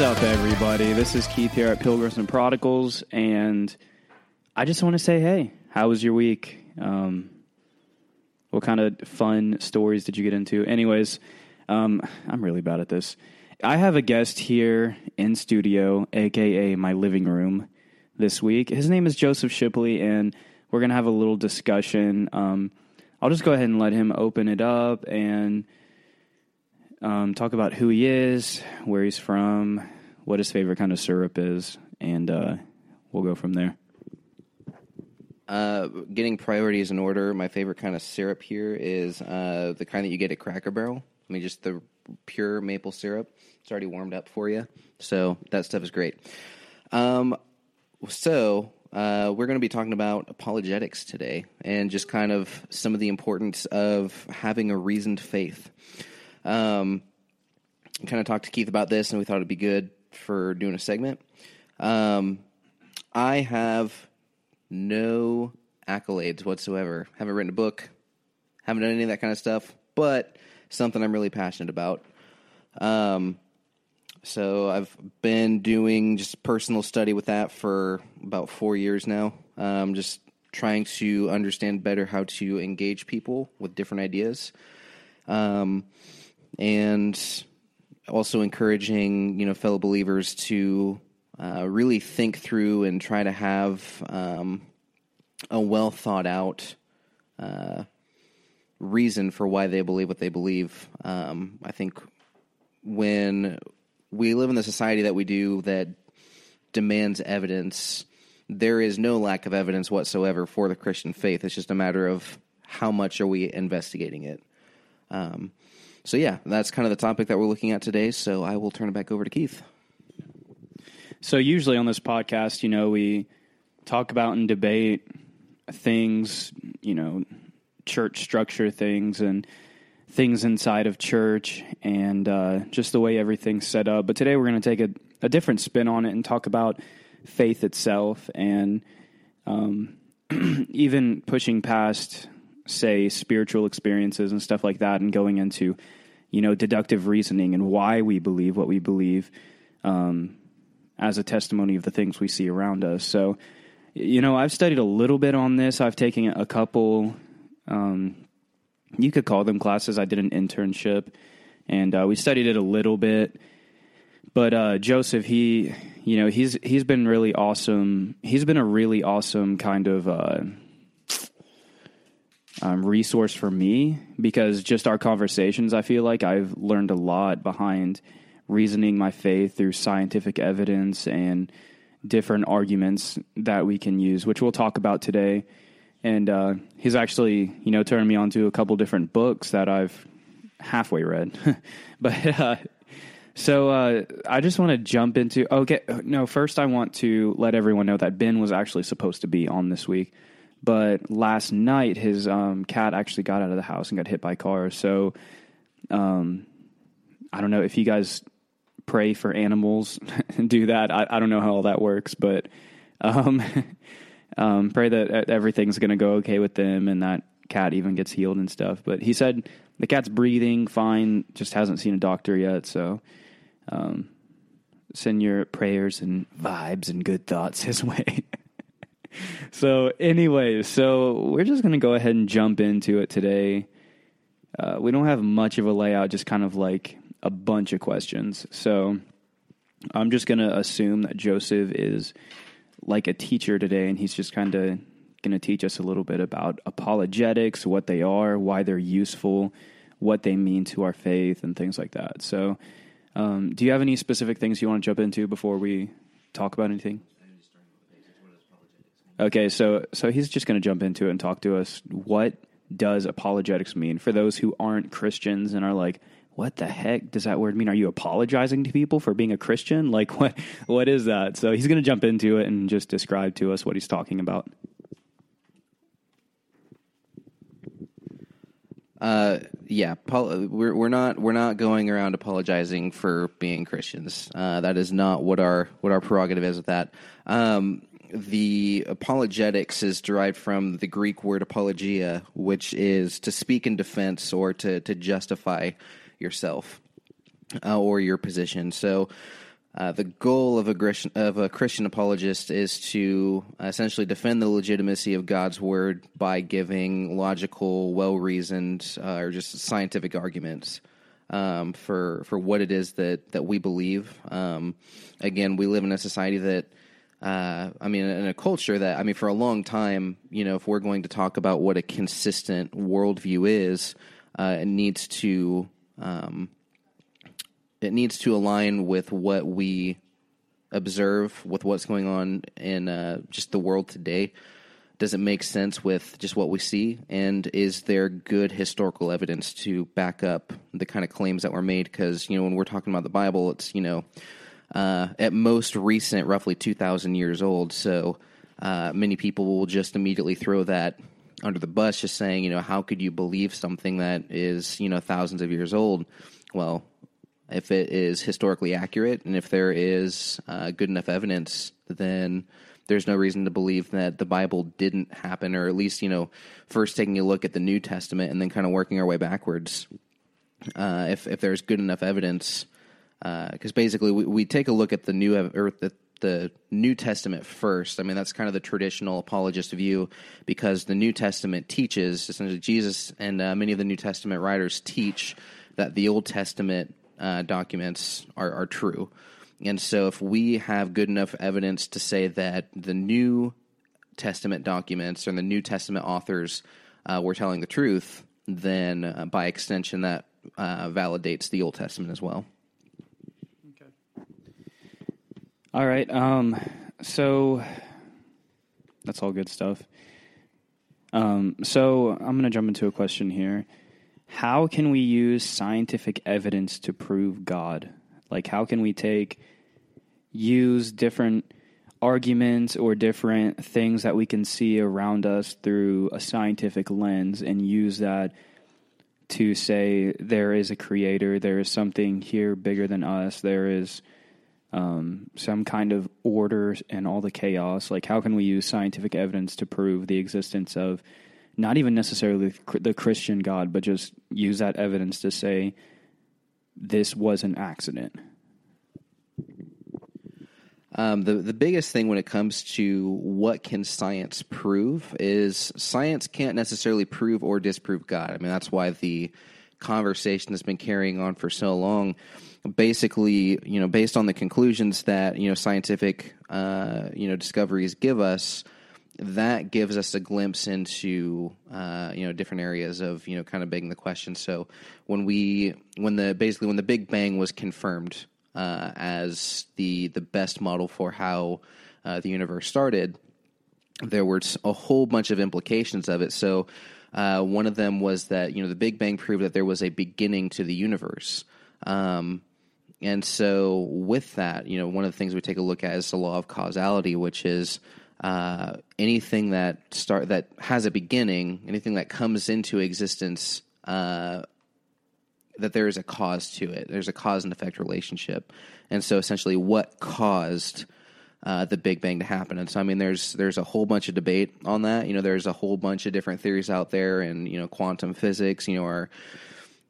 What's up, everybody? This is Keith here at Pilgrims and Prodigals, and I just want to say, hey, how was your week? Um, what kind of fun stories did you get into? Anyways, um, I'm really bad at this. I have a guest here in studio, aka my living room, this week. His name is Joseph Shipley, and we're gonna have a little discussion. Um, I'll just go ahead and let him open it up and um, talk about who he is, where he's from, what his favorite kind of syrup is, and uh, we'll go from there. Uh, getting priorities in order. My favorite kind of syrup here is uh, the kind that you get at Cracker Barrel. I mean, just the pure maple syrup. It's already warmed up for you, so that stuff is great. Um, so uh, we're going to be talking about apologetics today, and just kind of some of the importance of having a reasoned faith. Um, kind of talked to Keith about this, and we thought it'd be good for doing a segment. Um, I have no accolades whatsoever. Haven't written a book, haven't done any of that kind of stuff, but something I'm really passionate about. Um, so I've been doing just personal study with that for about four years now. Um, just trying to understand better how to engage people with different ideas. Um, and also encouraging you know fellow believers to uh, really think through and try to have um, a well thought out uh, reason for why they believe what they believe. Um, I think when we live in the society that we do that demands evidence, there is no lack of evidence whatsoever for the Christian faith. It's just a matter of how much are we investigating it. Um, so yeah, that's kind of the topic that we're looking at today. So I will turn it back over to Keith. So usually on this podcast, you know, we talk about and debate things, you know, church structure things and things inside of church and uh, just the way everything's set up. But today we're going to take a, a, different spin on it and talk about faith itself and um, even pushing past say spiritual experiences and stuff like that and going into you know deductive reasoning and why we believe what we believe um, as a testimony of the things we see around us. So you know i've studied a little bit on this. I've taken a couple um, you could call them classes. I did an internship and uh, we studied it a little bit. But uh, joseph he you know he's he's been really awesome. He's been a really awesome kind of uh, um, resource for me because just our conversations, I feel like I've learned a lot behind reasoning my faith through scientific evidence and different arguments that we can use, which we'll talk about today. And uh, he's actually, you know, turned me on to a couple different books that I've halfway read. but uh, so uh, I just want to jump into. Okay, no, first I want to let everyone know that Ben was actually supposed to be on this week. But last night, his um, cat actually got out of the house and got hit by a car. So, um, I don't know if you guys pray for animals and do that. I, I, don't know how all that works, but um, um pray that everything's going to go okay with them and that cat even gets healed and stuff. But he said the cat's breathing fine, just hasn't seen a doctor yet. So, um, send your prayers and vibes and good thoughts his way so, anyway, so we're just going to go ahead and jump into it today. Uh, we don't have much of a layout, just kind of like a bunch of questions. So, I'm just going to assume that Joseph is like a teacher today, and he's just kind of going to teach us a little bit about apologetics, what they are, why they're useful, what they mean to our faith, and things like that. So, um, do you have any specific things you want to jump into before we talk about anything? Okay, so so he's just going to jump into it and talk to us. What does apologetics mean for those who aren't Christians and are like, what the heck does that word mean? Are you apologizing to people for being a Christian? Like what what is that? So he's going to jump into it and just describe to us what he's talking about. Uh, yeah, we're we're not we're not going around apologizing for being Christians. Uh, that is not what our what our prerogative is with that. Um, the apologetics is derived from the Greek word apologia, which is to speak in defense or to, to justify yourself. uh, or your position. So, uh, the goal of a, of a Christian apologist is to essentially defend the legitimacy of God's word by giving logical, well reasoned, uh, or just scientific arguments um, for for what it is that that we believe. Um, again, we live in a society that. Uh, I mean, in a culture that, I mean, for a long time, you know, if we're going to talk about what a consistent worldview is, uh, it needs to um, it needs to align with what we observe with what's going on in uh, just the world today. Does it make sense with just what we see? And is there good historical evidence to back up the kind of claims that were made? Because you know when we're talking about the bible it's you know uh, at most recent roughly 2000 years old so uh, many people will just immediately throw that under the bus just saying you know how could you believe something that is you know thousands of years old well if it is historically accurate and if there is uh, good enough evidence, then there's no reason to believe that the Bible didn't happen, or at least, you know, first taking a look at the New Testament and then kind of working our way backwards. Uh, if if there's good enough evidence, because uh, basically we, we take a look at the new or the, the New Testament first. I mean, that's kind of the traditional apologist view because the New Testament teaches essentially Jesus and uh, many of the New Testament writers teach that the Old Testament uh, documents are, are true. And so, if we have good enough evidence to say that the New Testament documents and the New Testament authors uh, were telling the truth, then uh, by extension, that uh, validates the Old Testament as well. Okay. All right. Um, so that's all good stuff. Um, so I'm going to jump into a question here how can we use scientific evidence to prove God? Like, how can we take, use different arguments or different things that we can see around us through a scientific lens and use that to say there is a creator, there is something here bigger than us, there is um, some kind of order and all the chaos. Like, how can we use scientific evidence to prove the existence of not even necessarily the Christian God, but just use that evidence to say this was an accident. Um, the the biggest thing when it comes to what can science prove is science can't necessarily prove or disprove God. I mean that's why the conversation that's been carrying on for so long. Basically, you know, based on the conclusions that you know scientific uh, you know discoveries give us, that gives us a glimpse into uh, you know different areas of you know kind of begging the question. So when we when the basically when the Big Bang was confirmed uh, as the the best model for how uh, the universe started, there were a whole bunch of implications of it. So uh, one of them was that you know the Big Bang proved that there was a beginning to the universe. Um, and so, with that, you know, one of the things we take a look at is the law of causality, which is uh, anything that start that has a beginning, anything that comes into existence, uh, that there is a cause to it. There's a cause and effect relationship, and so essentially, what caused uh, the Big Bang to happen? And so, I mean, there's there's a whole bunch of debate on that. You know, there's a whole bunch of different theories out there, and you know, quantum physics. You know, are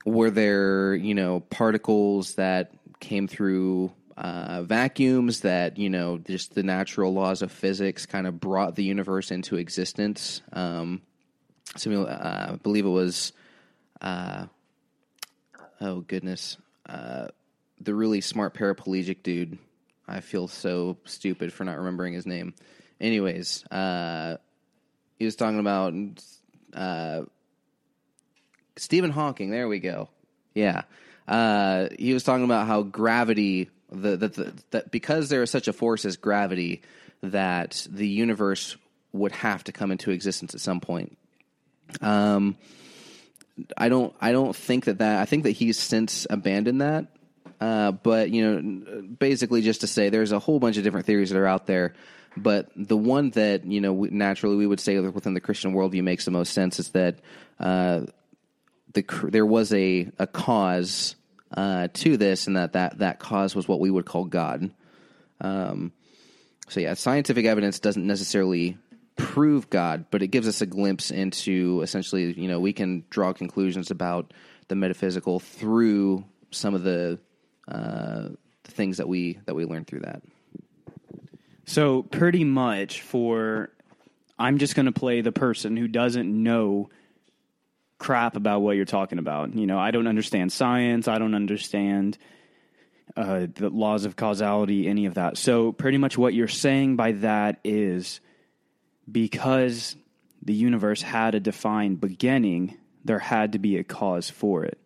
were there you know particles that came through uh, vacuums that you know just the natural laws of physics kind of brought the universe into existence. Um, so uh, I believe it was, uh, oh goodness, uh, the really smart paraplegic dude. I feel so stupid for not remembering his name. Anyways, uh, he was talking about uh, Stephen Hawking. There we go. Yeah. he was talking about how gravity the, the, the, that because there is such a force as gravity that the universe would have to come into existence at some point. Um, I don't I don't think that that I think that he's since abandoned that. Uh, but you know, basically, just to say, there's a whole bunch of different theories that are out there. But the one that you know naturally we would say within the Christian worldview makes the most sense is that uh, the there was a a cause uh, to this, and that, that that cause was what we would call God. Um, so yeah, scientific evidence doesn't necessarily prove God, but it gives us a glimpse into essentially, you know, we can draw conclusions about the metaphysical through some of the the things that we that we learned through that. So pretty much for I'm just going to play the person who doesn't know crap about what you're talking about. You know, I don't understand science. I don't understand uh, the laws of causality, any of that. So pretty much what you're saying by that is because the universe had a defined beginning, there had to be a cause for it.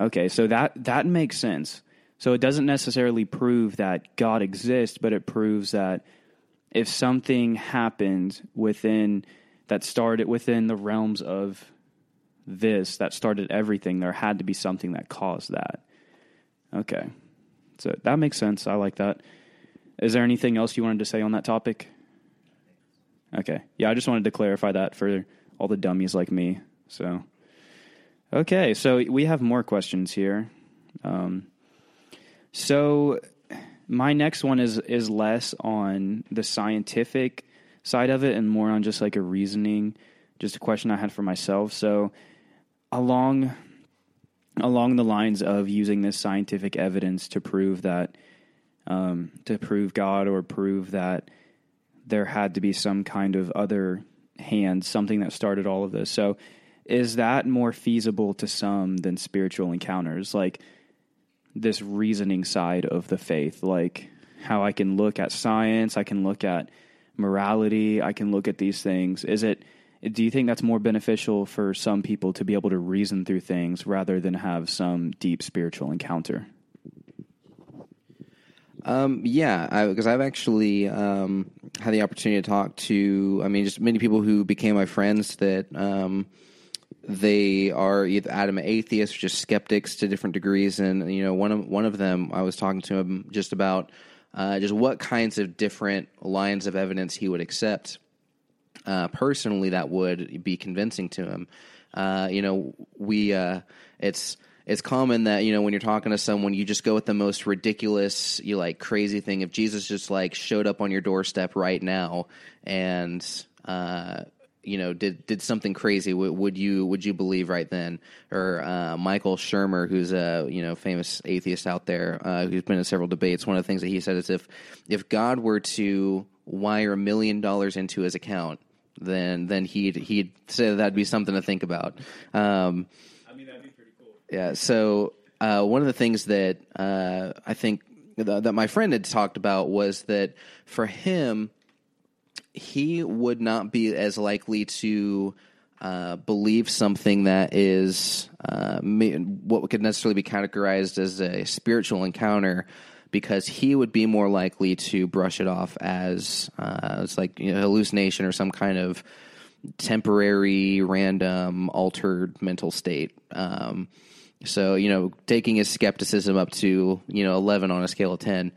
Okay, so that that makes sense. So it doesn't necessarily prove that God exists, but it proves that if something happened within that started within the realms of this that started everything, there had to be something that caused that. Okay. So that makes sense. I like that. Is there anything else you wanted to say on that topic? Okay. Yeah, I just wanted to clarify that for all the dummies like me. So, okay. So we have more questions here. Um, so my next one is is less on the scientific side of it and more on just like a reasoning, just a question I had for myself. So along along the lines of using this scientific evidence to prove that um, to prove God or prove that there had to be some kind of other hand, something that started all of this. So, is that more feasible to some than spiritual encounters? Like this reasoning side of the faith, like how I can look at science, I can look at morality, I can look at these things. Is it do you think that's more beneficial for some people to be able to reason through things rather than have some deep spiritual encounter? Um, yeah, because I've actually um, had the opportunity to talk to, I mean, just many people who became my friends that um, they are either adamant atheists or just skeptics to different degrees. And you know, one of one of them, I was talking to him just about uh, just what kinds of different lines of evidence he would accept uh, personally that would be convincing to him. Uh, you know, we uh, it's it's common that you know when you're talking to someone, you just go with the most ridiculous, you like crazy thing. If Jesus just like showed up on your doorstep right now and uh, you know did did something crazy, w- would you would you believe right then? Or uh, Michael Shermer, who's a you know famous atheist out there, uh, who's been in several debates. One of the things that he said is if if God were to wire a million dollars into his account then then he'd he'd say that'd be something to think about. Um, I mean, that'd be pretty cool. Yeah. So uh, one of the things that uh, I think th- that my friend had talked about was that for him, he would not be as likely to. Uh, believe something that is uh, what could necessarily be categorized as a spiritual encounter because he would be more likely to brush it off as uh, it's like you know, hallucination or some kind of temporary, random, altered mental state. Um, so you know, taking his skepticism up to you know eleven on a scale of ten,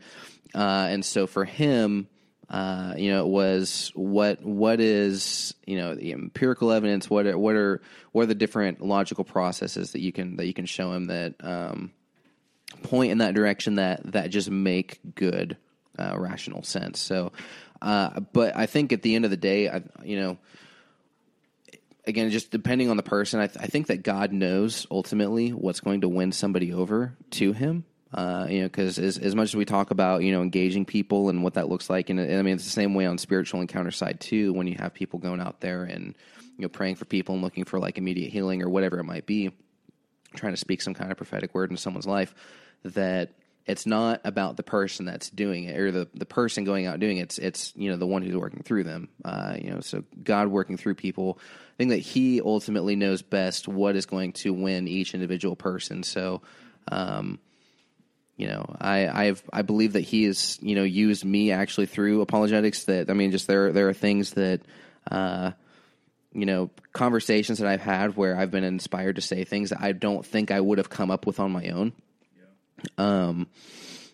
uh, and so for him. Uh, you know, it was what what is you know the empirical evidence? What are, what are what are the different logical processes that you can that you can show him that um, point in that direction that that just make good uh, rational sense. So, uh, but I think at the end of the day, I, you know, again, just depending on the person, I, th- I, think that God knows ultimately what's going to win somebody over to Him. Uh, you know, because as, as much as we talk about you know engaging people and what that looks like, and, and I mean it's the same way on spiritual encounter side too. When you have people going out there and you know praying for people and looking for like immediate healing or whatever it might be, trying to speak some kind of prophetic word into someone's life that it's not about the person that's doing it or the, the person going out doing it. It's, it's, you know, the one who's working through them. Uh, you know, so God working through people. I think that he ultimately knows best what is going to win each individual person. So, um, you know, I I've I believe that he has you know used me actually through apologetics. That I mean, just there there are things that uh, you know conversations that I've had where I've been inspired to say things that I don't think I would have come up with on my own. Yeah. Um,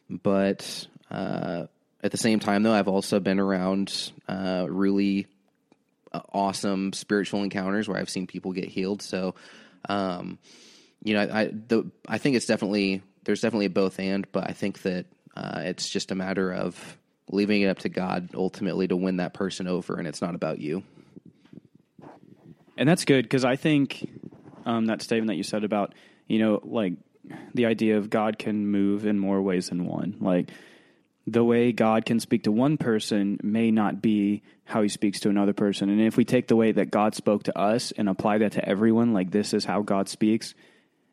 but uh, at the same time, though, I've also been around uh, really awesome spiritual encounters where I've seen people get healed. So, um, you know, I the, I think it's definitely there's definitely a both and, but I think that uh, it's just a matter of leaving it up to God ultimately to win that person over, and it's not about you. And that's good because I think um, that statement that you said about you know like the idea of God can move in more ways than one. Like the way God can speak to one person may not be how he speaks to another person. And if we take the way that God spoke to us and apply that to everyone, like this is how God speaks,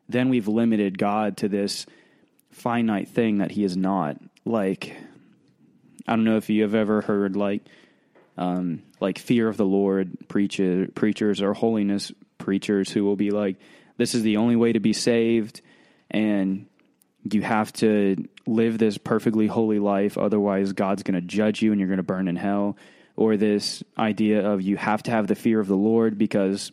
then we've limited God to this finite thing that he is not. Like, I don't know if you have ever heard like, um, like fear of the Lord preacher, preachers or holiness preachers who will be like, this is the only way to be saved. And you have to live this perfectly holy life, otherwise, God's going to judge you and you're going to burn in hell. Or this idea of you have to have the fear of the Lord because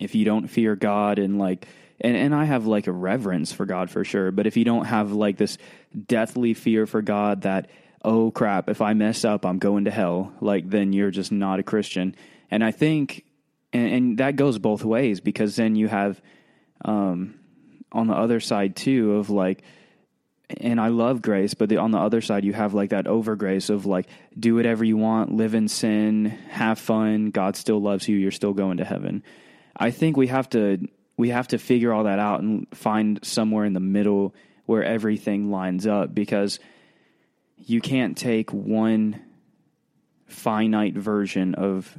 if you don't fear God and like, and, and I have like a reverence for God for sure, but if you don't have like this deathly fear for God that, oh crap, if I mess up, I'm going to hell, like then you're just not a Christian. And I think, and, and that goes both ways because then you have, um, on the other side too of like and I love grace, but the, on the other side, you have like that over grace of like, do whatever you want, live in sin, have fun. God still loves you. You're still going to heaven. I think we have to, we have to figure all that out and find somewhere in the middle where everything lines up because you can't take one finite version of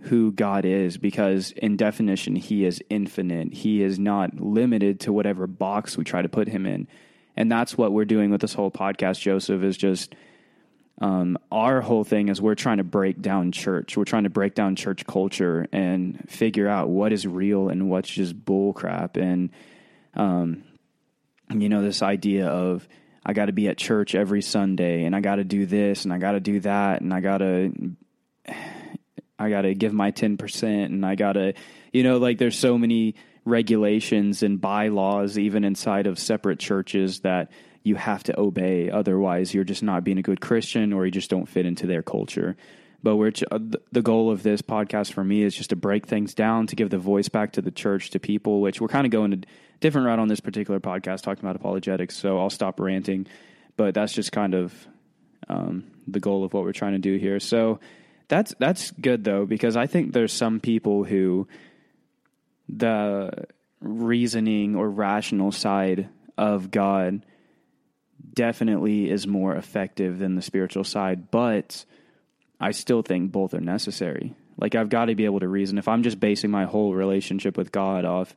who God is because, in definition, He is infinite. He is not limited to whatever box we try to put Him in. And that's what we're doing with this whole podcast, Joseph, is just um, our whole thing is we're trying to break down church. We're trying to break down church culture and figure out what is real and what's just bull crap. And, um, you know, this idea of, I got to be at church every Sunday and I got to do this and I got to do that and I got to I got to give my 10% and I got to, you know, like there's so many regulations and bylaws, even inside of separate churches, that you have to obey. Otherwise, you're just not being a good Christian or you just don't fit into their culture. But we're, uh, the goal of this podcast for me is just to break things down, to give the voice back to the church, to people, which we're kind of going a different route on this particular podcast, talking about apologetics. So I'll stop ranting. But that's just kind of um, the goal of what we're trying to do here. So, that's that's good though because I think there's some people who the reasoning or rational side of God definitely is more effective than the spiritual side, but I still think both are necessary. Like I've got to be able to reason. If I'm just basing my whole relationship with God off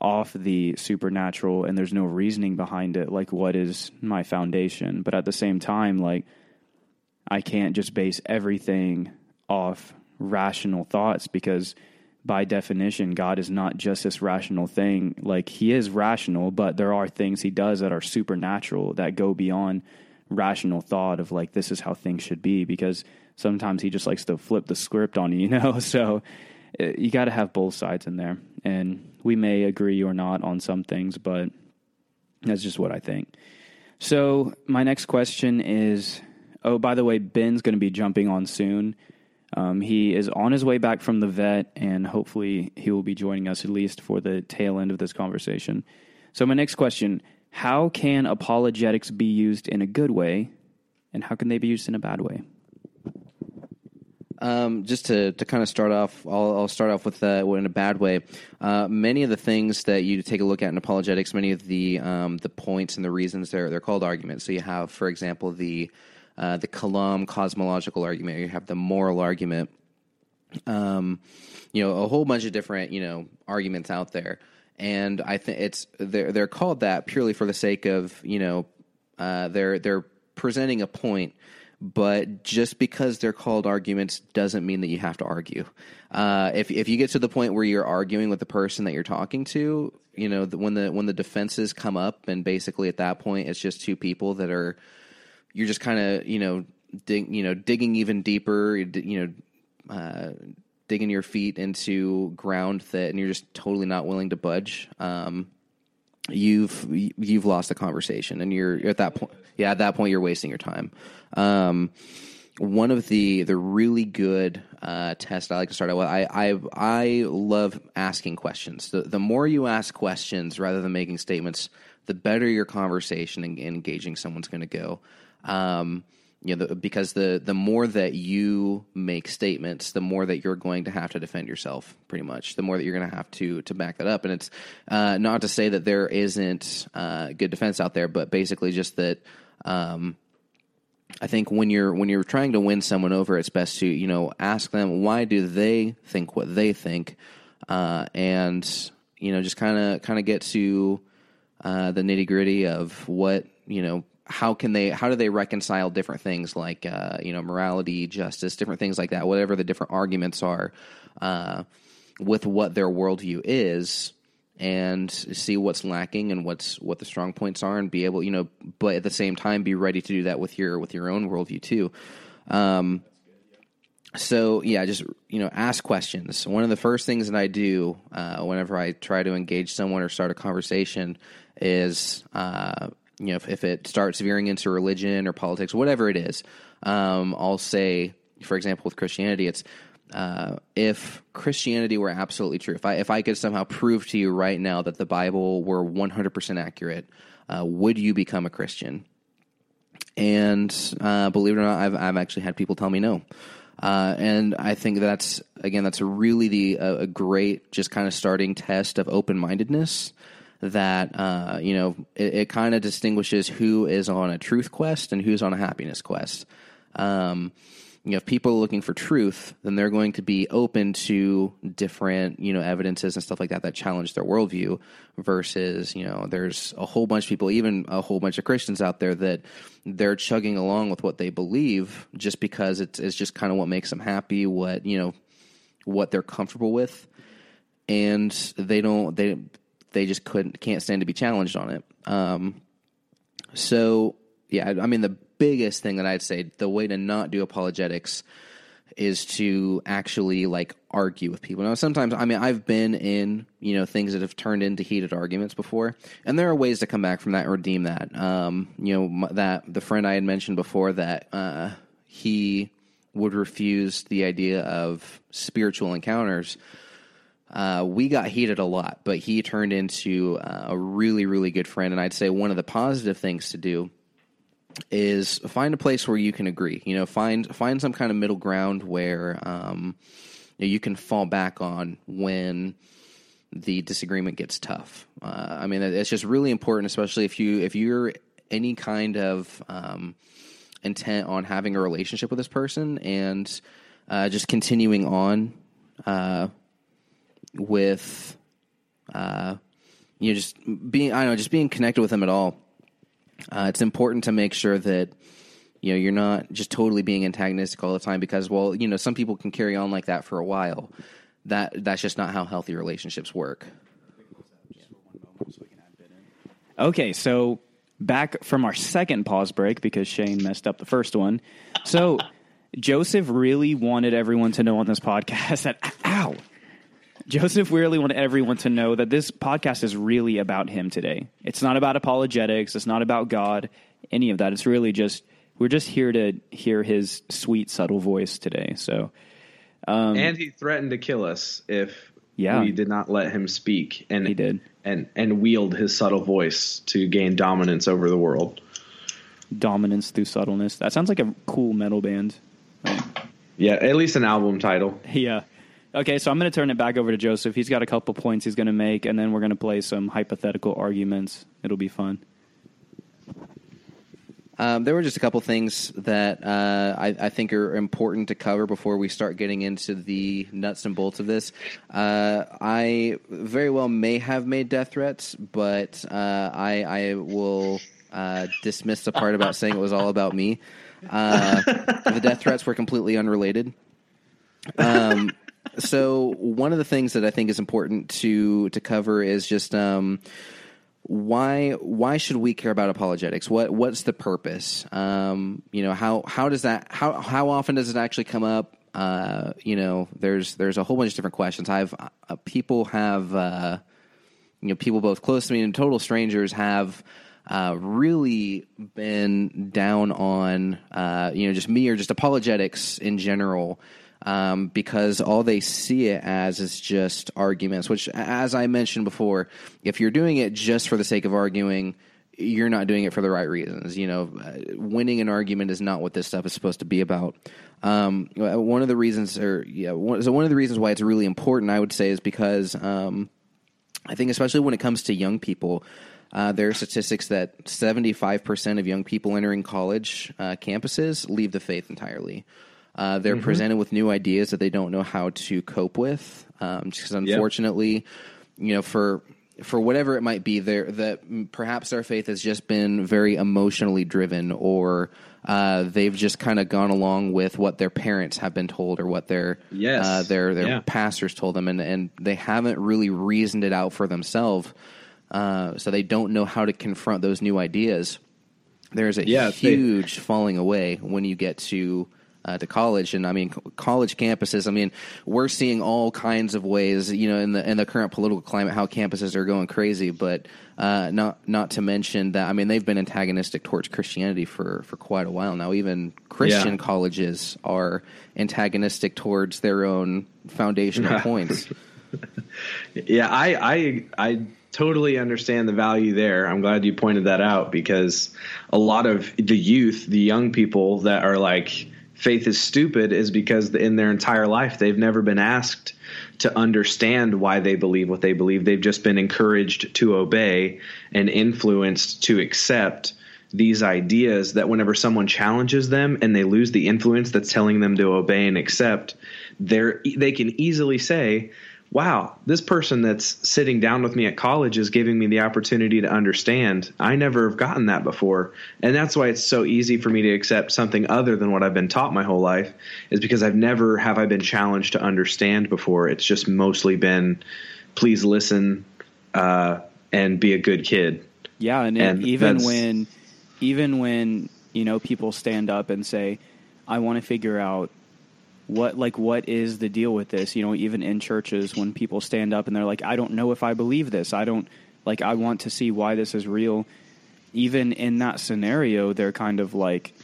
off the supernatural and there's no reasoning behind it, like what is my foundation? But at the same time, like I can't just base everything off rational thoughts because by definition God is not just this rational thing. Like he is rational but there are things he does that are supernatural that go beyond rational thought of like this is how things should be because sometimes he just likes to flip the script on you you know? So eh, you got to have both sides in there. And we may agree or not on some things but that's just what I think. So my next question is Oh, by the way, Ben's going to be jumping on soon. Um, he is on his way back from the vet, and hopefully he will be joining us at least for the tail end of this conversation. So, my next question How can apologetics be used in a good way, and how can they be used in a bad way? Um, just to, to kind of start off, I'll, I'll start off with uh, in a bad way. Uh, many of the things that you take a look at in apologetics, many of the um, the points and the reasons they're they're called arguments. So you have, for example, the uh, the Kalam cosmological argument, you have the moral argument. Um, you know, a whole bunch of different you know arguments out there, and I think it's they're they're called that purely for the sake of you know uh, they're they're presenting a point but just because they're called arguments doesn't mean that you have to argue. Uh, if if you get to the point where you're arguing with the person that you're talking to, you know the, when the when the defenses come up, and basically at that point it's just two people that are you're just kind of you know dig, you know digging even deeper you know uh, digging your feet into ground that and you're just totally not willing to budge. Um, you've you've lost the conversation and you're, at that point yeah at that point you're wasting your time. Um, one of the the really good uh, tests I like to start out with I I, I love asking questions. The, the more you ask questions rather than making statements the better your conversation and engaging someone's going to go um, you know, the, because the the more that you make statements, the more that you're going to have to defend yourself. Pretty much, the more that you're going to have to to back that up. And it's uh, not to say that there isn't uh, good defense out there, but basically just that. Um, I think when you're when you're trying to win someone over, it's best to you know ask them why do they think what they think, uh, and you know just kind of kind of get to uh, the nitty gritty of what you know how can they how do they reconcile different things like uh, you know morality justice different things like that whatever the different arguments are uh, with what their worldview is and see what's lacking and what's what the strong points are and be able you know but at the same time be ready to do that with your with your own worldview too. Um, so yeah just you know ask questions. One of the first things that i do uh, whenever i try to engage someone or start a conversation is uh, you know, if, if, it starts veering into religion or politics, whatever it is, um, I'll say, for example, with Christianity, it's uh, if Christianity were absolutely true, if I if I could somehow prove to you right now that the Bible were one hundred percent accurate, uh, would you become a Christian? And uh, believe it or not, I've I've actually had people tell me no. Uh, and I think that's again that's really the a great just kind of starting test of open mindedness that uh, you know it, it kind of distinguishes who is on a truth quest and who's on a happiness quest. Um, you know, if people are looking for truth, then they're going to be open to different, you know, evidences and stuff like that that challenge their worldview. Versus, you know, there's a whole bunch of people, even a whole bunch of Christians out there that they're chugging along with what they believe just because it's, it's just kind of what makes them happy, what you know, what they're comfortable with, and they don't they they just couldn't can't stand to be challenged on it. Um, so yeah, I mean the biggest thing that I'd say the way to not do apologetics is to actually like argue with people. Now sometimes I mean I've been in, you know, things that have turned into heated arguments before, and there are ways to come back from that and redeem that. Um, you know, that the friend I had mentioned before that uh, he would refuse the idea of spiritual encounters uh, we got heated a lot, but he turned into uh, a really, really good friend. And I'd say one of the positive things to do is find a place where you can agree. You know, find find some kind of middle ground where um, you, know, you can fall back on when the disagreement gets tough. Uh, I mean, it's just really important, especially if you if you're any kind of um, intent on having a relationship with this person and uh, just continuing on uh, with, uh, you know, just being, I don't know, just being connected with them at all. Uh, it's important to make sure that, you know, you're not just totally being antagonistic all the time because, well, you know, some people can carry on like that for a while. That that's just not how healthy relationships work. Okay, so back from our second pause break because Shane messed up the first one. So Joseph really wanted everyone to know on this podcast that Joseph really wanted everyone to know that this podcast is really about him today. It's not about apologetics. It's not about God, any of that. It's really just, we're just here to hear his sweet, subtle voice today. So, um, and he threatened to kill us if yeah. we did not let him speak. And he did. And, and wield his subtle voice to gain dominance over the world. Dominance through subtleness. That sounds like a cool metal band. Yeah, at least an album title. Yeah. Okay, so I'm going to turn it back over to Joseph. He's got a couple points he's going to make, and then we're going to play some hypothetical arguments. It'll be fun. Um, there were just a couple things that uh, I, I, think are important to cover before we start getting into the nuts and bolts of this. Uh, I very well may have made death threats, but uh, I, I, will uh, dismiss the part about saying it was all about me. Uh, the death threats were completely unrelated. Um, so one of the things that I think is important to to cover is just um, why why should we care about apologetics? What what's the purpose? Um, you know how how does that how how often does it actually come up? Uh, you know, there's there's a whole bunch of different questions. I've uh, people have uh, you know people both close to me and total strangers have. Uh, really been down on uh, you know just me or just apologetics in general um, because all they see it as is just arguments. Which, as I mentioned before, if you're doing it just for the sake of arguing, you're not doing it for the right reasons. You know, uh, winning an argument is not what this stuff is supposed to be about. Um, one of the reasons, or yeah, one, so one of the reasons why it's really important, I would say, is because um, I think, especially when it comes to young people, uh, there are statistics that 75% of young people entering college uh, campuses leave the faith entirely. Uh, they're mm-hmm. presented with new ideas that they don't know how to cope with. Um, because unfortunately, yep. you know, for for whatever it might be, there that perhaps their faith has just been very emotionally driven, or uh, they've just kind of gone along with what their parents have been told, or what their yes. uh, their their yeah. pastors told them, and and they haven't really reasoned it out for themselves. Uh, so they don't know how to confront those new ideas. There's a yeah, huge they, falling away when you get to uh, to college, and I mean college campuses. I mean, we're seeing all kinds of ways, you know, in the in the current political climate, how campuses are going crazy. But uh, not not to mention that I mean they've been antagonistic towards Christianity for for quite a while now. Even Christian yeah. colleges are antagonistic towards their own foundational points. yeah, I I I totally understand the value there. I'm glad you pointed that out because a lot of the youth, the young people that are like faith is stupid is because in their entire life they've never been asked to understand why they believe what they believe. They've just been encouraged to obey and influenced to accept these ideas that whenever someone challenges them and they lose the influence that's telling them to obey and accept, they they can easily say, wow, this person that's sitting down with me at college is giving me the opportunity to understand. I never have gotten that before. And that's why it's so easy for me to accept something other than what I've been taught my whole life is because I've never have I been challenged to understand before. It's just mostly been please listen uh, and be a good kid. Yeah, and, and even when even when, you know, people stand up and say, I want to figure out what like what is the deal with this? You know even in churches when people stand up and they're like i don't know if i believe this. I don't like i want to see why this is real. Even in that scenario they're kind of like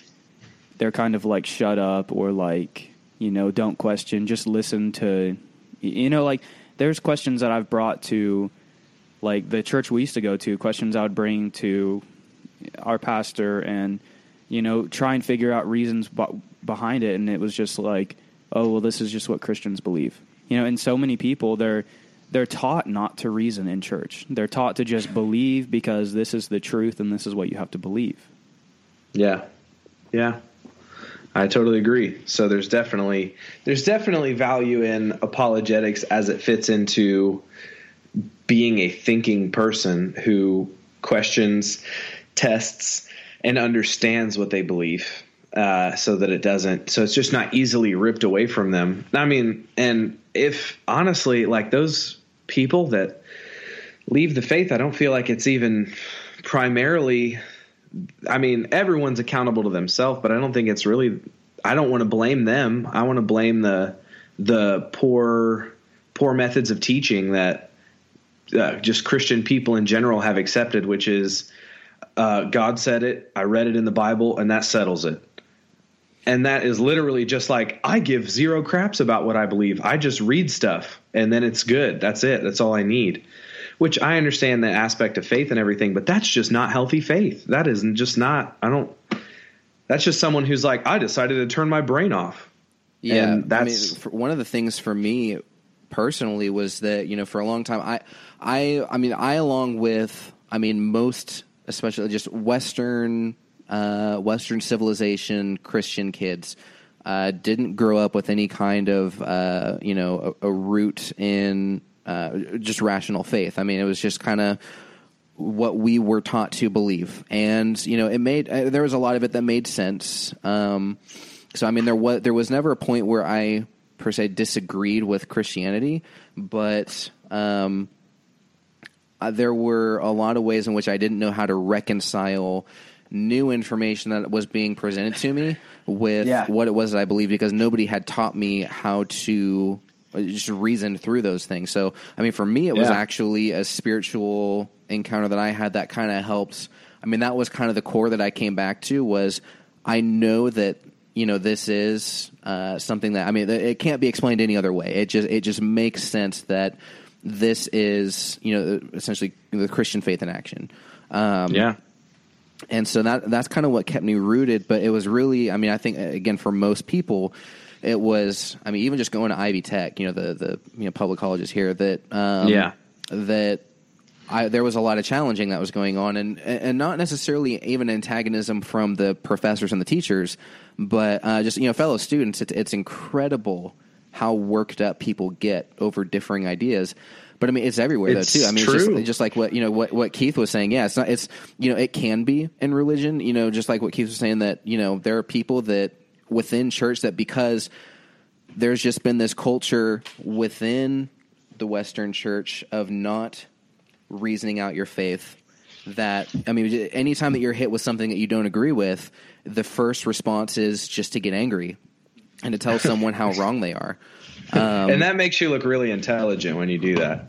they're kind of like shut up or like you know don't question. Just listen to you know like there's questions that i've brought to like the church we used to go to questions i would bring to our pastor and you know try and figure out reasons behind it. And it was just like oh well this is just what Christians believe. You know, and so many people they're they're taught not to reason in church. They're taught to just believe because this is the truth and this is what you have to believe. Yeah. Yeah. I totally agree. So there's definitely there's definitely value in apologetics as it fits into being a thinking person who questions, tests, and understands what they believe uh, so that it doesn't so it's just not easily ripped away from them. I mean and if honestly like those people that leave the faith i don't feel like it's even primarily i mean everyone's accountable to themselves but i don't think it's really i don't want to blame them. I want to blame the the poor poor methods of teaching that uh, just christian people in general have accepted which is uh, god said it i read it in the bible and that settles it and that is literally just like I give zero craps about what I believe. I just read stuff and then it's good. That's it. That's all I need. Which I understand the aspect of faith and everything, but that's just not healthy faith. That is just not. I don't. That's just someone who's like, I decided to turn my brain off. Yeah, and that's I mean, one of the things for me personally was that you know for a long time I I I mean I along with I mean most especially just Western uh, Western civilization Christian kids uh, didn't grow up with any kind of uh, you know a, a root in uh, just rational faith. I mean, it was just kind of what we were taught to believe, and you know, it made uh, there was a lot of it that made sense. Um, so, I mean, there was there was never a point where I per se disagreed with Christianity, but um, uh, there were a lot of ways in which I didn't know how to reconcile new information that was being presented to me with yeah. what it was that I believed because nobody had taught me how to just reason through those things. So, I mean, for me, it was yeah. actually a spiritual encounter that I had that kind of helped. I mean, that was kind of the core that I came back to was I know that you know this is uh, something that I mean it can't be explained any other way. It just it just makes sense that this is you know essentially the Christian faith in action. Um, yeah and so that that's kind of what kept me rooted. But it was really, I mean, I think again for most people, it was. I mean, even just going to Ivy Tech, you know, the the you know public colleges here that um, Yeah. that I, there was a lot of challenging that was going on, and and not necessarily even antagonism from the professors and the teachers, but uh, just you know fellow students. It's, it's incredible how worked up people get over differing ideas. But I mean, it's everywhere It's though too. I mean, it's just, just like what you know what what Keith was saying. Yeah, it's not. It's you know it can be in religion. You know, just like what Keith was saying that you know there are people that within church that because there's just been this culture within the Western Church of not reasoning out your faith. That I mean, anytime that you're hit with something that you don't agree with, the first response is just to get angry and to tell someone how wrong they are. Um, and that makes you look really intelligent when you do that.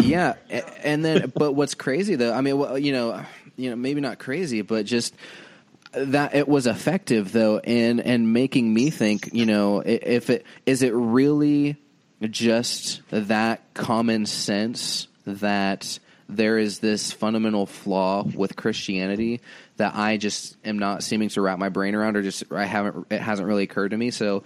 Yeah, and then but what's crazy though? I mean, well, you know, you know, maybe not crazy, but just that it was effective though, and and making me think, you know, if it is it really just that common sense that there is this fundamental flaw with Christianity that I just am not seeming to wrap my brain around, or just I haven't it hasn't really occurred to me. So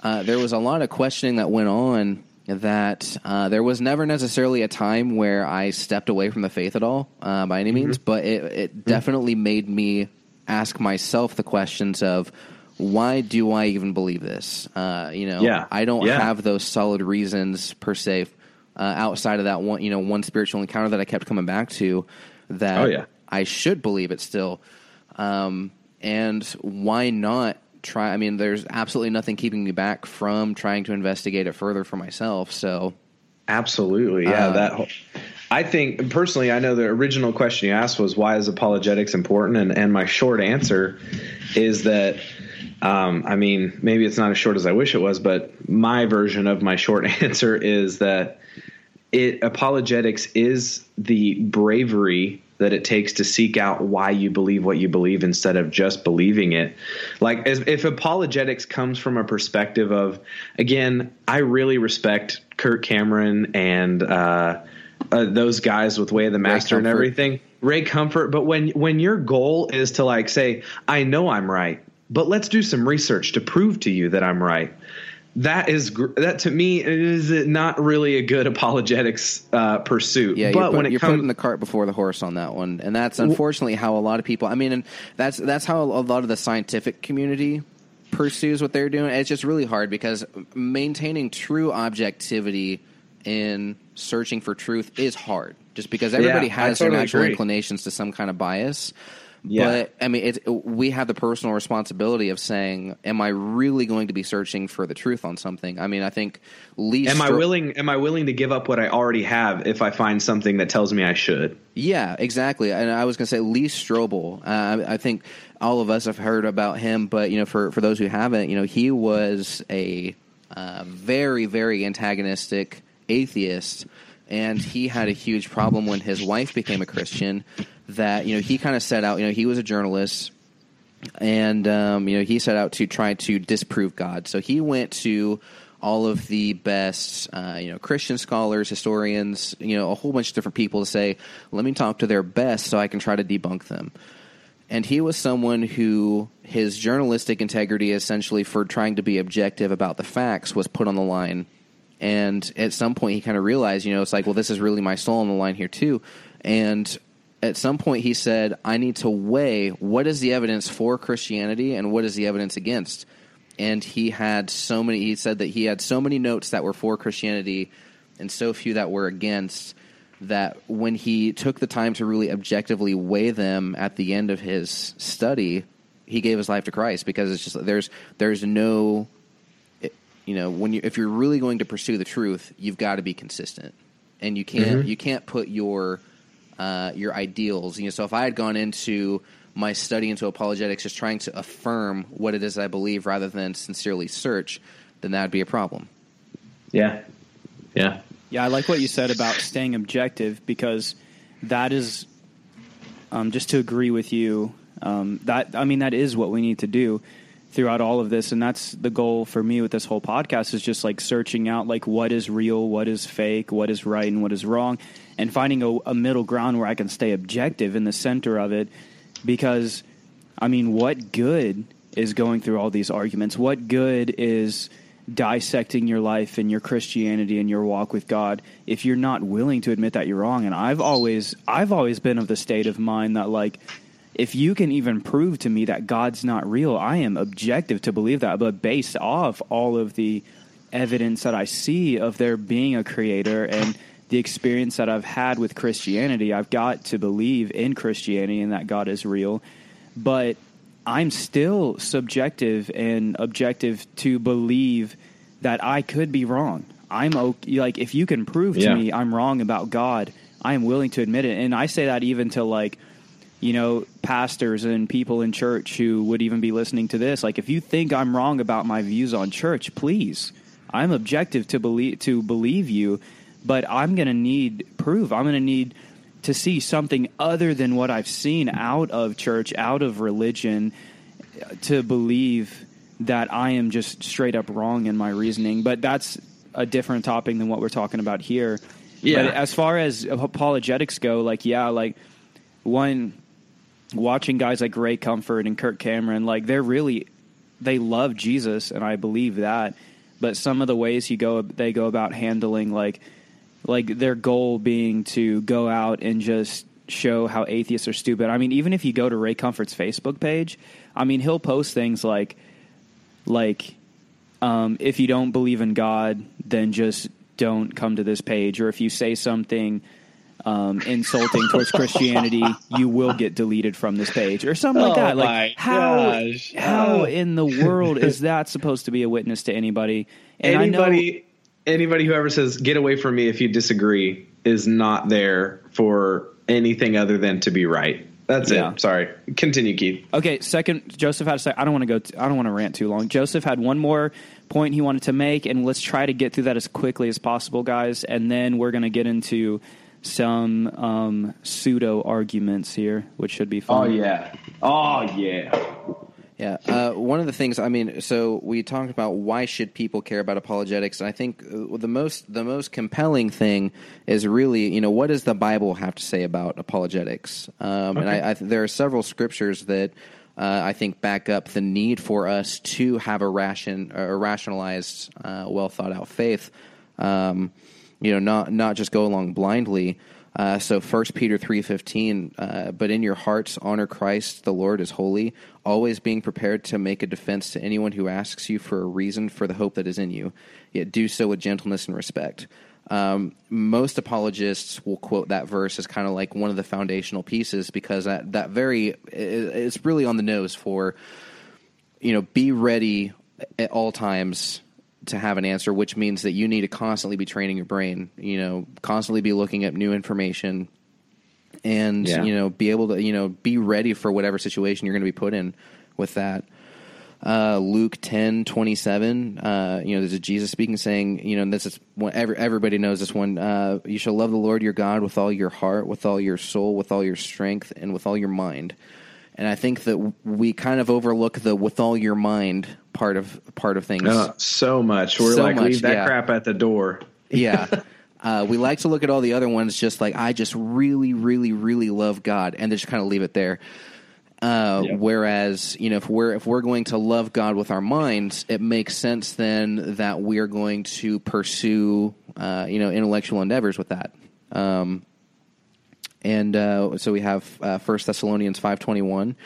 uh, there was a lot of questioning that went on that uh, there was never necessarily a time where I stepped away from the faith at all uh, by any means, but it, it definitely made me ask myself the questions of why do I even believe this? Uh, you know, Yeah. I don't Yeah. have those solid reasons per se uh, outside of that one, you know, one spiritual encounter that I kept coming back to that Oh, yeah. I should believe it still. Um, and why not try? I mean, there's absolutely nothing keeping me back from trying to investigate it further for myself. So, Absolutely, yeah. Uh, that whole, I think personally, I know the original question you asked was why is apologetics important, and and my short answer is that. Um, I mean, maybe it's not as short as I wish it was, but my version of my short answer is that it apologetics is the bravery that it takes to seek out why you believe what you believe instead of just believing it. Like as, if apologetics comes from a perspective of again, I really respect Kirk Cameron and uh, uh, those guys with Way of the Master and everything. Ray Comfort, but when when your goal is to like say, I know I'm right, but let's do some research to prove to you that I'm right that is that to me is not really a good apologetics uh, pursuit. yeah, but you're, put- when it you're comes, putting the cart before the horse on that one, and that's unfortunately how a lot of people. I mean, and that's that's how a lot of the scientific community pursues what they're doing. It's just really hard because maintaining true objectivity in searching for truth is hard. Just because everybody Yeah, has totally their natural agree. inclinations to some kind of bias. Yeah. But I mean, it's, we have the personal responsibility of saying, "Am I really going to be searching for the truth on something?" I mean, I think Lee. am I willing? Am I willing to give up what I already have if I find something that tells me I should? Yeah, exactly. And I was going to say Lee Strobel. Uh, I I think all of us have heard about him, but you know, for for those who haven't, you know, he was a uh, very very antagonistic atheist, and he had a huge problem when his wife became a Christian. That you know, he kind of set out. You know, he was a journalist and um, you know he set out to try to disprove God. So he went to all of the best, uh, you know, Christian scholars, historians, you know, a whole bunch of different people to say, "Let me talk to their best, so I can try to debunk them." And he was someone who his journalistic integrity, essentially for trying to be objective about the facts, was put on the line. And at some point, he kind of realized, you know, it's like, well, this is really my soul on the line here too. And at some point, he said, I need to weigh what is the evidence for Christianity and what is the evidence against. And he had so many. He said that he had so many notes that were for Christianity and so few that were against. That when he took the time to really objectively weigh them at the end of his study, he gave his life to Christ because it's just there's there's no you know when you if you're really going to pursue the truth you've got to be consistent and you can't mm-hmm. you can't put your uh, your ideals. You know so if i had gone into my study into apologetics just trying to affirm what it is i believe rather than sincerely search then that would be a problem. Yeah, yeah, Yeah, I like what you said about staying objective because that is um, just to agree with you. Um, that I mean, that is what we need to do throughout all of this, and that's the goal for me with this whole podcast is just like searching out like what is real, what is fake, what is right, and what is wrong, and finding a, a middle ground where I can stay objective in the center of it. because I mean, what good is going through all these arguments? What good is dissecting your life and your Christianity and your walk with God if you're not willing to admit that you're wrong? And I've always I've always been of the state of mind that like if you can even prove to me that God's not real, I am objective to believe that, but based off all of the evidence that I see of there being a creator and the experience that I've had with Christianity, I've got to believe in Christianity and that God is real. But I'm still subjective and objective to believe that I could be wrong. I'm okay, like if you can prove to Yeah. me I'm wrong about God, I am willing to admit it. And I say that even to like you know, pastors and people in church who would even be listening to this. Like, if you think I'm wrong about my views on church, please, I'm objective to believe to believe you, but I'm going to need proof. I'm going to need to see something other than what I've seen out of church, out of religion, to believe that I am just straight up wrong in my reasoning. But that's a different topic than what we're talking about here. Yeah. But as far as apologetics go, like yeah, like one watching guys like Ray Comfort and Kirk Cameron, like they're really they love Jesus, and I believe that. But some of the ways you go, they go about handling like like their goal being to go out and just show how atheists are stupid. I mean, even if you go to Ray Comfort's Facebook page, I mean, he'll post things like like um, if you don't believe in God, then just don't come to this page. Or if you say something um, insulting towards Christianity, you will get deleted from this page, or something like Oh that. Like how gosh. how Oh. in the world is that supposed to be a witness to anybody? And I know, anybody anybody who ever says get away from me if you disagree is not there for anything other than to be right. That's Yeah. it. Sorry. Continue, Keith. Okay, second, Joseph had a sec. I don't want to go. T- I don't want to rant too long. Joseph had one more point he wanted to make, and let's try to get through that as quickly as possible, guys. And then we're going to get into some um, pseudo arguments here, which should be fun. Oh yeah. Oh yeah. Yeah, uh, one of the things I mean, so we talked about why should people care about apologetics, and I think uh, the most the most compelling thing is really, you know, what does the Bible have to say about apologetics? Um, And I, I th- there are several scriptures that uh, I think back up the need for us to have a ration, a rationalized, uh, well thought out faith. Um, you know, not not just go along blindly. Uh, so First Peter three fifteen, uh, but in your hearts honor Christ the Lord as holy, always being prepared to make a defense to anyone who asks you for a reason for the hope that is in you. Yet do so with gentleness and respect. Um, most apologists will quote that verse as kind of like one of the foundational pieces because that that very it's really on the nose for you know be ready at all times to have an answer, which means that you need to constantly be training your brain. You know, constantly be looking at new information, and Yeah. you know, be able to you know be ready for whatever situation you're going to be put in with that. Uh, Luke ten twenty seven. Uh, you know, there's a Jesus speaking, saying, you know, and this is one. Every, everybody knows this one. Uh, you shall love the Lord your God with all your heart, with all your soul, with all your strength, and with all your mind. And I think that we kind of overlook the with all your mind part of part of things. Uh, so much. We're So like much, leave that yeah. crap at the door. Yeah. Uh, we like to look at all the other ones just like, I just really, really, really love God, and just kind of leave it there. Uh, Yeah. Whereas, you know, if we're if we're going to love God with our minds, it makes sense then that we are going to pursue, uh, you know, intellectual endeavors with that. Um, and uh, so we have uh, First Thessalonians five twenty one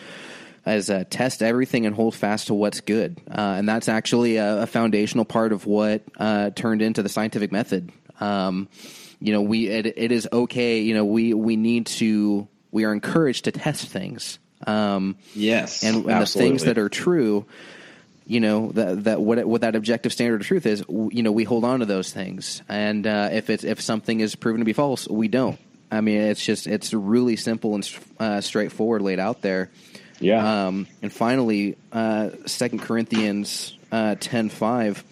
as uh, test everything and hold fast to what's good, uh, and that's actually a, a foundational part of what uh, turned into the scientific method. Um, you know, we it, it is okay. You know, we we need to we are encouraged to test things. Um, Yes, and, and the things that are true you know that that what what that objective standard of truth is you know we hold on to those things and uh, if it's if something is proven to be false we don't i mean it's just it's really simple and uh, straightforward laid out there Yeah. um, and finally uh, 2 corinthians uh, 10 5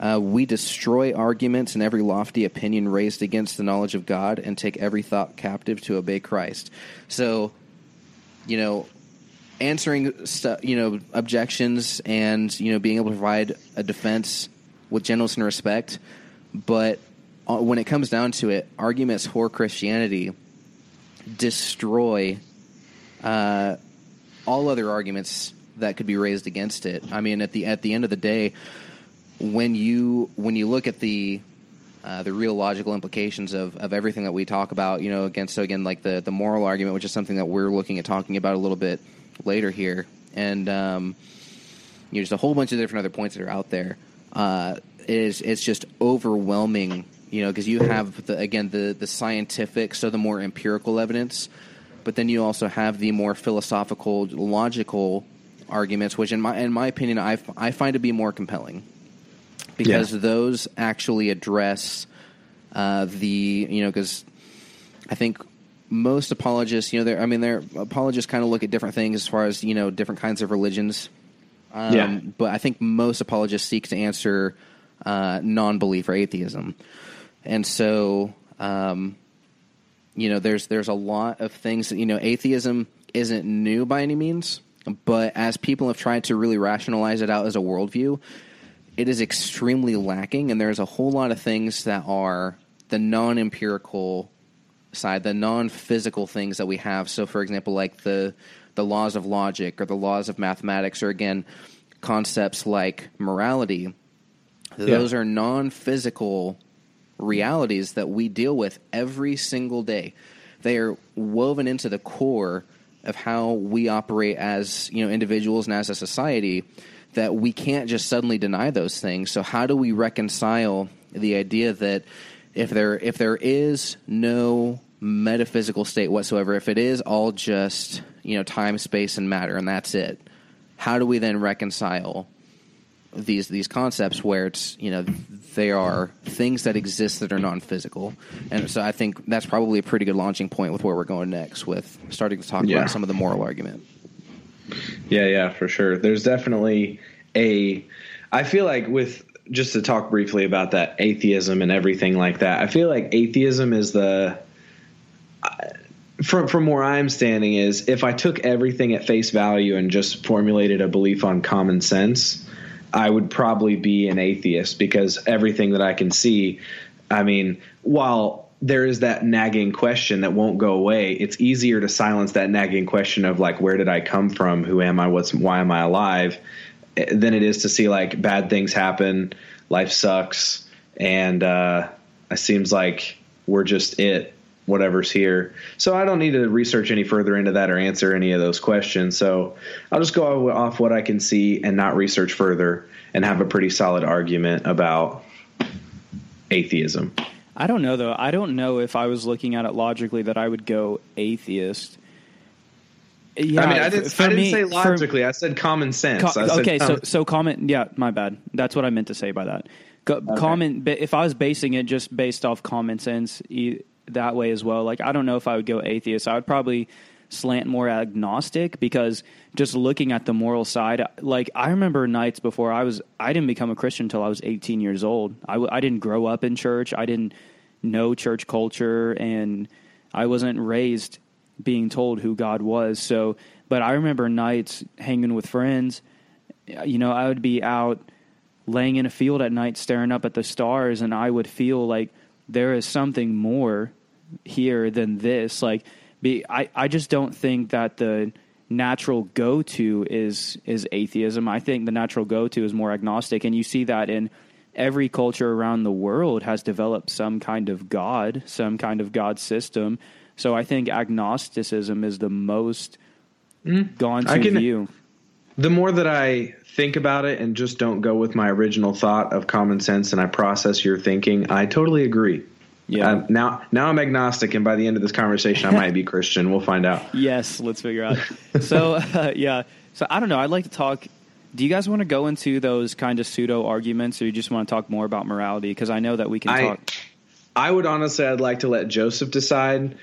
uh, we destroy arguments and every lofty opinion raised against the knowledge of God and take every thought captive to obey Christ. So, you know, answering stu- you know objections and you know being able to provide a defense with gentleness and respect but uh, when it comes down to it arguments for christianity destroy uh, all other arguments that could be raised against it. I mean, at the at the end of the day, when you when you look at the uh, the real logical implications of, of everything that we talk about, you know, against so again like the the moral argument, which is something that we're looking at talking about a little bit later here, and um, you know, just a whole bunch of different other points that are out there. Uh, is it's just overwhelming, you know, because you have the again the the scientific, so the more empirical evidence, but then you also have the more philosophical, logical arguments, which in my in my opinion, I, I find to be more compelling because yeah. those actually address uh, the you know because I think most apologists you know they're I mean they're apologists kind of look at different things as far as you know different kinds of religions. Um, yeah. But I think most apologists seek to answer uh, non-belief or atheism, and so um, you know there's there's a lot of things that you know atheism isn't new by any means, but as people have tried to really rationalize it out as a worldview, it is extremely lacking, and there's a whole lot of things that are the non-empirical side, the non-physical things that we have. So, for example, like the the laws of logic or the laws of mathematics, or again, concepts like morality. Those yeah. are non-physical realities that we deal with every single day. They are woven into the core of how we operate as you know individuals and as a society that we can't just suddenly deny those things. So how do we reconcile the idea that if there if there is no metaphysical state whatsoever, if it is all just you know time, space, and matter, and that's it, how do we then reconcile these these concepts where it's you know they are things that exist that are non-physical. And so i think that's probably a pretty good launching point with where we're going next with starting to talk yeah. about some of the moral argument. Yeah yeah for sure. There's definitely a i feel like with just to talk briefly about that atheism and everything like that i feel like atheism is the from from where i'm standing is if i took everything at face value and just formulated a belief on common sense I would probably be an atheist because everything that I can see, I mean, while there is that nagging question that won't go away, it's easier to silence that nagging question of like, where did I come from? Who am I? What's why am I alive? Eh, than it is to see like bad things happen, life sucks, and uh, it seems like we're just it whatever's here. So I don't need to research any further into that or answer any of those questions. So I'll just go off what I can see and not research further and have a pretty solid argument about atheism. I don't know though. I don't know if I was looking at it logically that I would go atheist. Yeah, I mean, I didn't, I didn't me, say logically. For, I said common sense. Said okay, so so common. Yeah, my bad. That's what I meant to say by that. Co- okay. Common. If I was basing it just based off common sense, that way as well. Like I don't know if I would go atheist. I would probably slant more agnostic because just looking at the moral side, like I remember nights before I was I didn't become a Christian until I was 18 years old. I w- I didn't grow up in church. I didn't know church culture and I wasn't raised being told who God was. So, but I remember nights hanging with friends. You know, I would be out laying in a field at night staring up at the stars and I would feel like there is something more here than this. Like, be, I, I just don't think that the natural go to is is atheism. I think the natural go to is more agnostic, and you see that in every culture around the world has developed some kind of God, some kind of God system. So I think agnosticism is the most mm, gone to can, view. The more that I think about it and just don't go with my original thought of common sense and I process your thinking, I totally agree. Yeah. Um, now, now I'm agnostic, and by the end of this conversation, I might be Christian. We'll find out. Yes, let's figure out. so, uh, yeah. So I don't know. I'd like to talk. Do you guys want to go into those kind of pseudo arguments, or you just want to talk more about morality? Because I know that we can I, talk. I would honestly, I'd like to let Joseph decide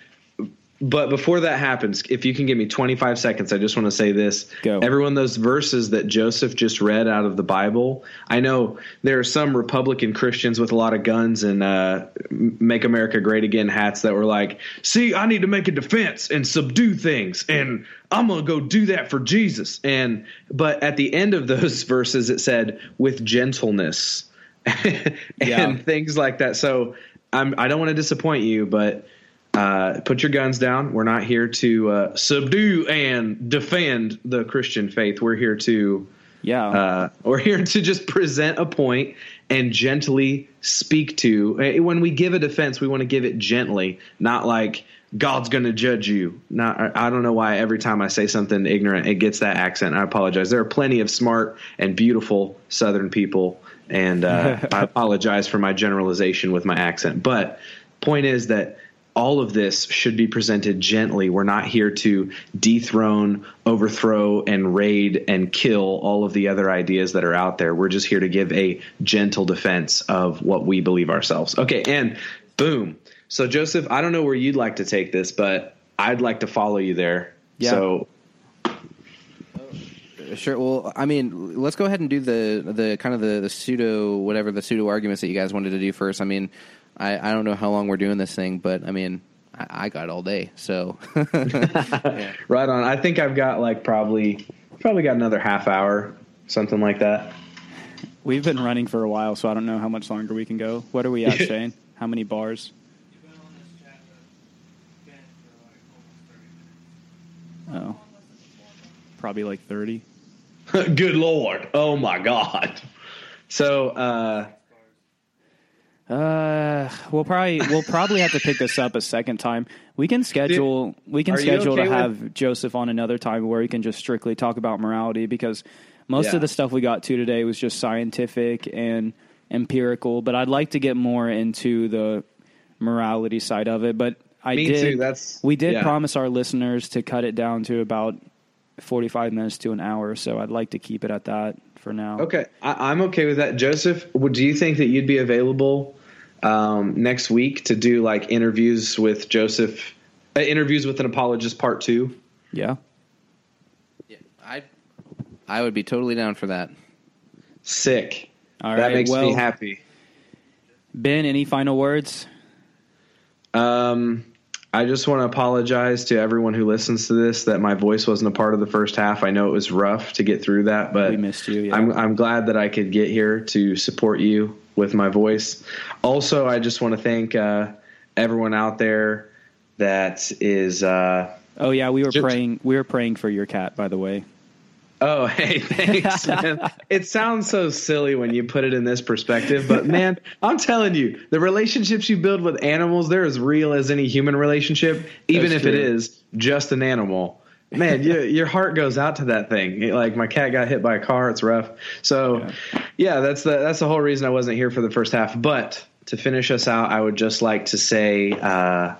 but before that happens, if you can give me 25 seconds, I just want to say this. Go. Everyone, those verses that Joseph just read out of the Bible, I know there are some Republican Christians with a lot of guns and uh, Make America Great Again hats that were like, see, I need to make a defense and subdue things, and I'm going to go do that for Jesus. And But at the end of those verses, it said, with gentleness and yeah. things like that. So I'm, I don't want to disappoint you, but – uh, put your guns down. We're not here to uh, subdue and defend the Christian faith. We're here to Yeah. uh, we're here to just present a point and gently speak to. eh, When we give a defense, we want to give it gently, not like God's going to judge you. Not. I I don't know why every time I say something ignorant, it gets that accent. I apologize. There are plenty of smart and beautiful Southern people, and uh, I apologize for my generalization with my accent. But point is that all of this should be presented gently. We're not here to dethrone, overthrow, and raid and kill all of the other ideas that are out there. We're just here to give a gentle defense of what we believe ourselves. Okay, and boom. So, Joseph, I don't know where you'd like to take this, but I'd like to follow you there. Yeah. So, uh, Sure. Well, I mean, let's go ahead and do the the kind of the, the pseudo whatever the pseudo arguments that you guys wanted to do first. I mean, I, I don't know how long we're doing this thing, but I mean, I, I got all day, so right on. I think I've got like probably probably got another half hour, something like that. We've been running for a while, so I don't know how much longer we can go. What are we at, Shane? How many bars? You've been on this chat with Ben for like almost 30 minutes. Oh, probably like 30. Good lord. Oh my god. So, uh Uh, we'll probably we'll probably have to pick this up a second time. We can schedule we can schedule okay to with- have Joseph on another time where we can just strictly talk about morality because most Yeah. of the stuff we got to today was just scientific and empirical. But I'd like to get more into the morality side of it. But I Me did too, that's- we did yeah. promise our listeners to cut it down to about forty five minutes to an hour. So I'd like to keep it at that for now. Okay, I, I'm okay with that. Joseph, would do you think that you'd be available um, next week to do like interviews with Joseph, uh, interviews with an apologist part two? Yeah. yeah, I I would be totally down for that. Sick. All that right, makes well- me happy. Ben, any final words? Um, I just want to apologize to everyone who listens to this that my voice wasn't a part of the first half. I know it was rough to get through that, but We missed you, yeah. I'm I'm glad that I could get here to support you with my voice. Also, I just want to thank uh, everyone out there that is. Uh, Oh yeah, we were Just- praying. We were praying for your cat, by the way. Oh, hey, thanks, man. It sounds so silly when you put it in this perspective, but man, I'm telling you, the relationships you build with animals, they're as real as any human relationship, even That's if it true. is just an animal. Man, you, your heart goes out to that thing. Like my cat got hit by a car; it's rough. So, yeah, that's the that's the whole reason I wasn't here for the first half. But to finish us out, I would just like to say uh,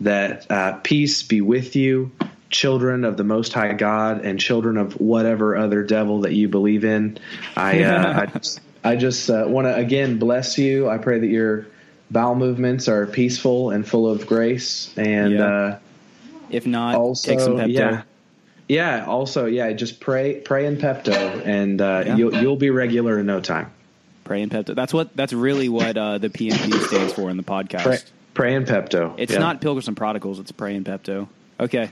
that uh, peace be with you, children of the Most High God, and children of whatever other devil that you believe in. I uh, I just, I just uh, want to again bless you. I pray that your bowel movements are peaceful and full of grace, and Yeah. uh, If not, also take some Pepto. yeah. Yeah. Also, yeah. Just pray, pray in Pepto, and uh, Yeah. you'll you'll be regular in no time. Pray and Pepto. That's what. That's really what uh, the PNP stands for in the podcast. Pray, pray in Pepto. It's Yeah. not Pilgrims and Prodigals. It's Pray and Pepto. Okay,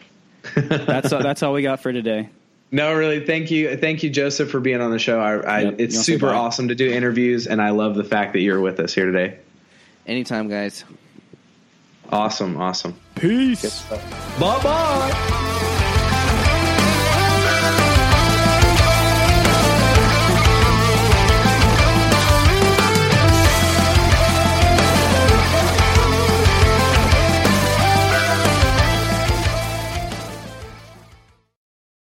that's all, that's all we got for today. No, really. Thank you, thank you, Joseph, for being on the show. I, I, Yep. it's You wanna say super awesome to do interviews, and I love the fact that you're with us here today. Anytime, guys. Awesome, awesome. Peace. Bye bye.